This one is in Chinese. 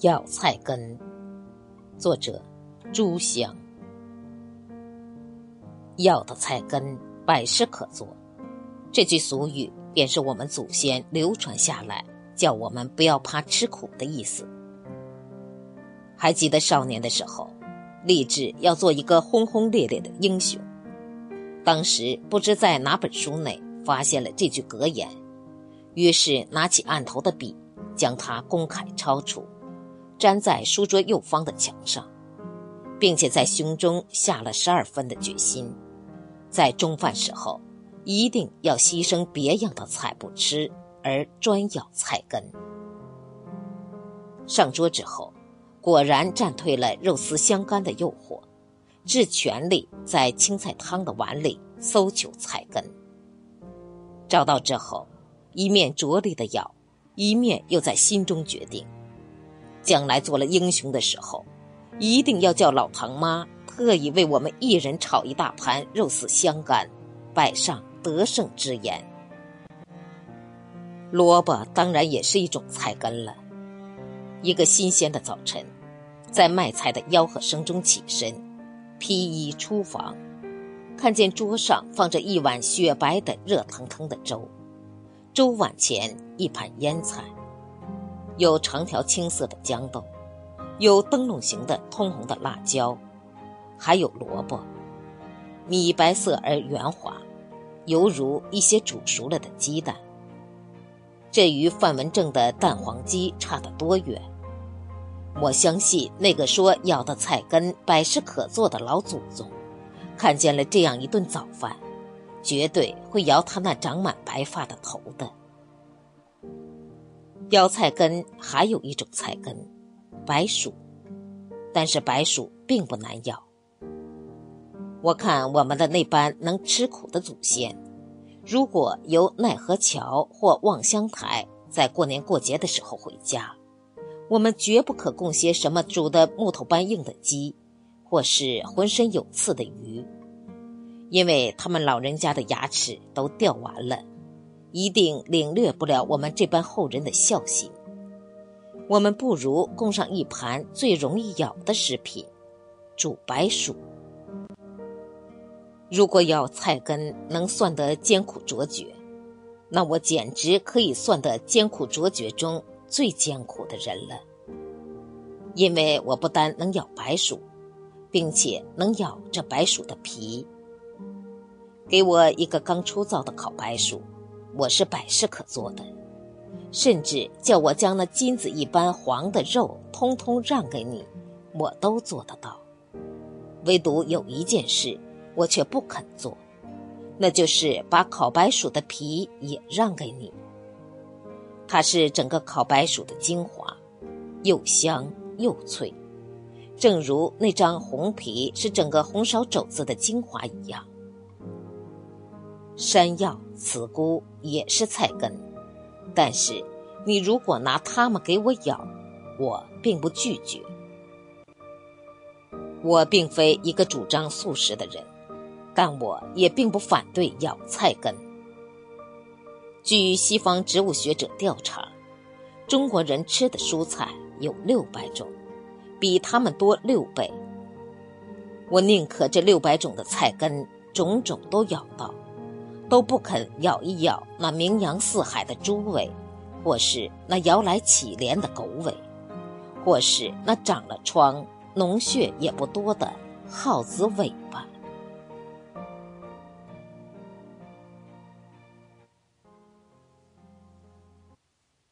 药菜根，作者朱香。药的菜根，百事可做。这句俗语便是我们祖先流传下来，叫我们不要怕吃苦的意思。还记得少年的时候，立志要做一个轰轰烈烈的英雄。当时不知在哪本书内发现了这句格言，于是拿起案头的笔，将它公楷抄出。粘在书桌右方的墙上，并且在胸中下了十二分的决心，在中饭时候一定要牺牲别样的菜不吃，而专咬菜根。上桌之后，果然战退了肉丝香干的诱惑，致全力在青菜汤的碗里搜求菜根。找到之后，一面着力的咬，一面又在心中决定。将来做了英雄的时候，一定要叫老唐妈特意为我们一人炒一大盘肉丝香干，摆上得胜之宴。萝卜当然也是一种菜根了。一个新鲜的早晨，在卖菜的吆喝声中起身，披衣出房，看见桌上放着一碗雪白的热腾腾的粥，粥碗前一盘腌菜。有长条青色的豇豆，有灯笼形的通红的辣椒，还有萝卜，米白色而圆滑，犹如一些煮熟了的鸡蛋。这与范文正的蛋黄鸡差得多远？我相信那个说咬的菜根百事可做的老祖宗，看见了这样一顿早饭，绝对会摇他那长满白发的头的。咬菜根还有一种菜根，白薯，但是白薯并不难咬。我看我们的那班能吃苦的祖先，如果由奈何桥或望乡台在过年过节的时候回家，我们绝不可供些什么煮的木头般硬的鸡，或是浑身有刺的鱼，因为他们老人家的牙齿都掉完了。一定领略不了我们这般后人的孝心。我们不如供上一盘最容易咬的食品——煮白薯。如果咬菜根能算得艰苦卓绝，那我简直可以算得艰苦卓绝中最艰苦的人了。因为我不单能咬白薯，并且能咬这白薯的皮。给我一个刚出灶的烤白薯。我是百事可做的，甚至叫我将那金子一般黄的肉通通让给你，我都做得到。唯独有一件事，我却不肯做，那就是把烤白薯的皮也让给你。它是整个烤白薯的精华，又香又脆，正如那张红皮是整个红烧肘子的精华一样。山药、茨菇也是菜根，但是你如果拿它们给我咬，我并不拒绝。我并非一个主张素食的人，但我也并不反对咬菜根。据西方植物学者调查，中国人吃的蔬菜有六百种，比他们多六倍。我宁可这六百种的菜根种种都咬到。都不肯咬一咬那名扬四海的猪尾，或是那摇来乞怜的狗尾，或是那长了疮、脓血也不多的耗子尾巴。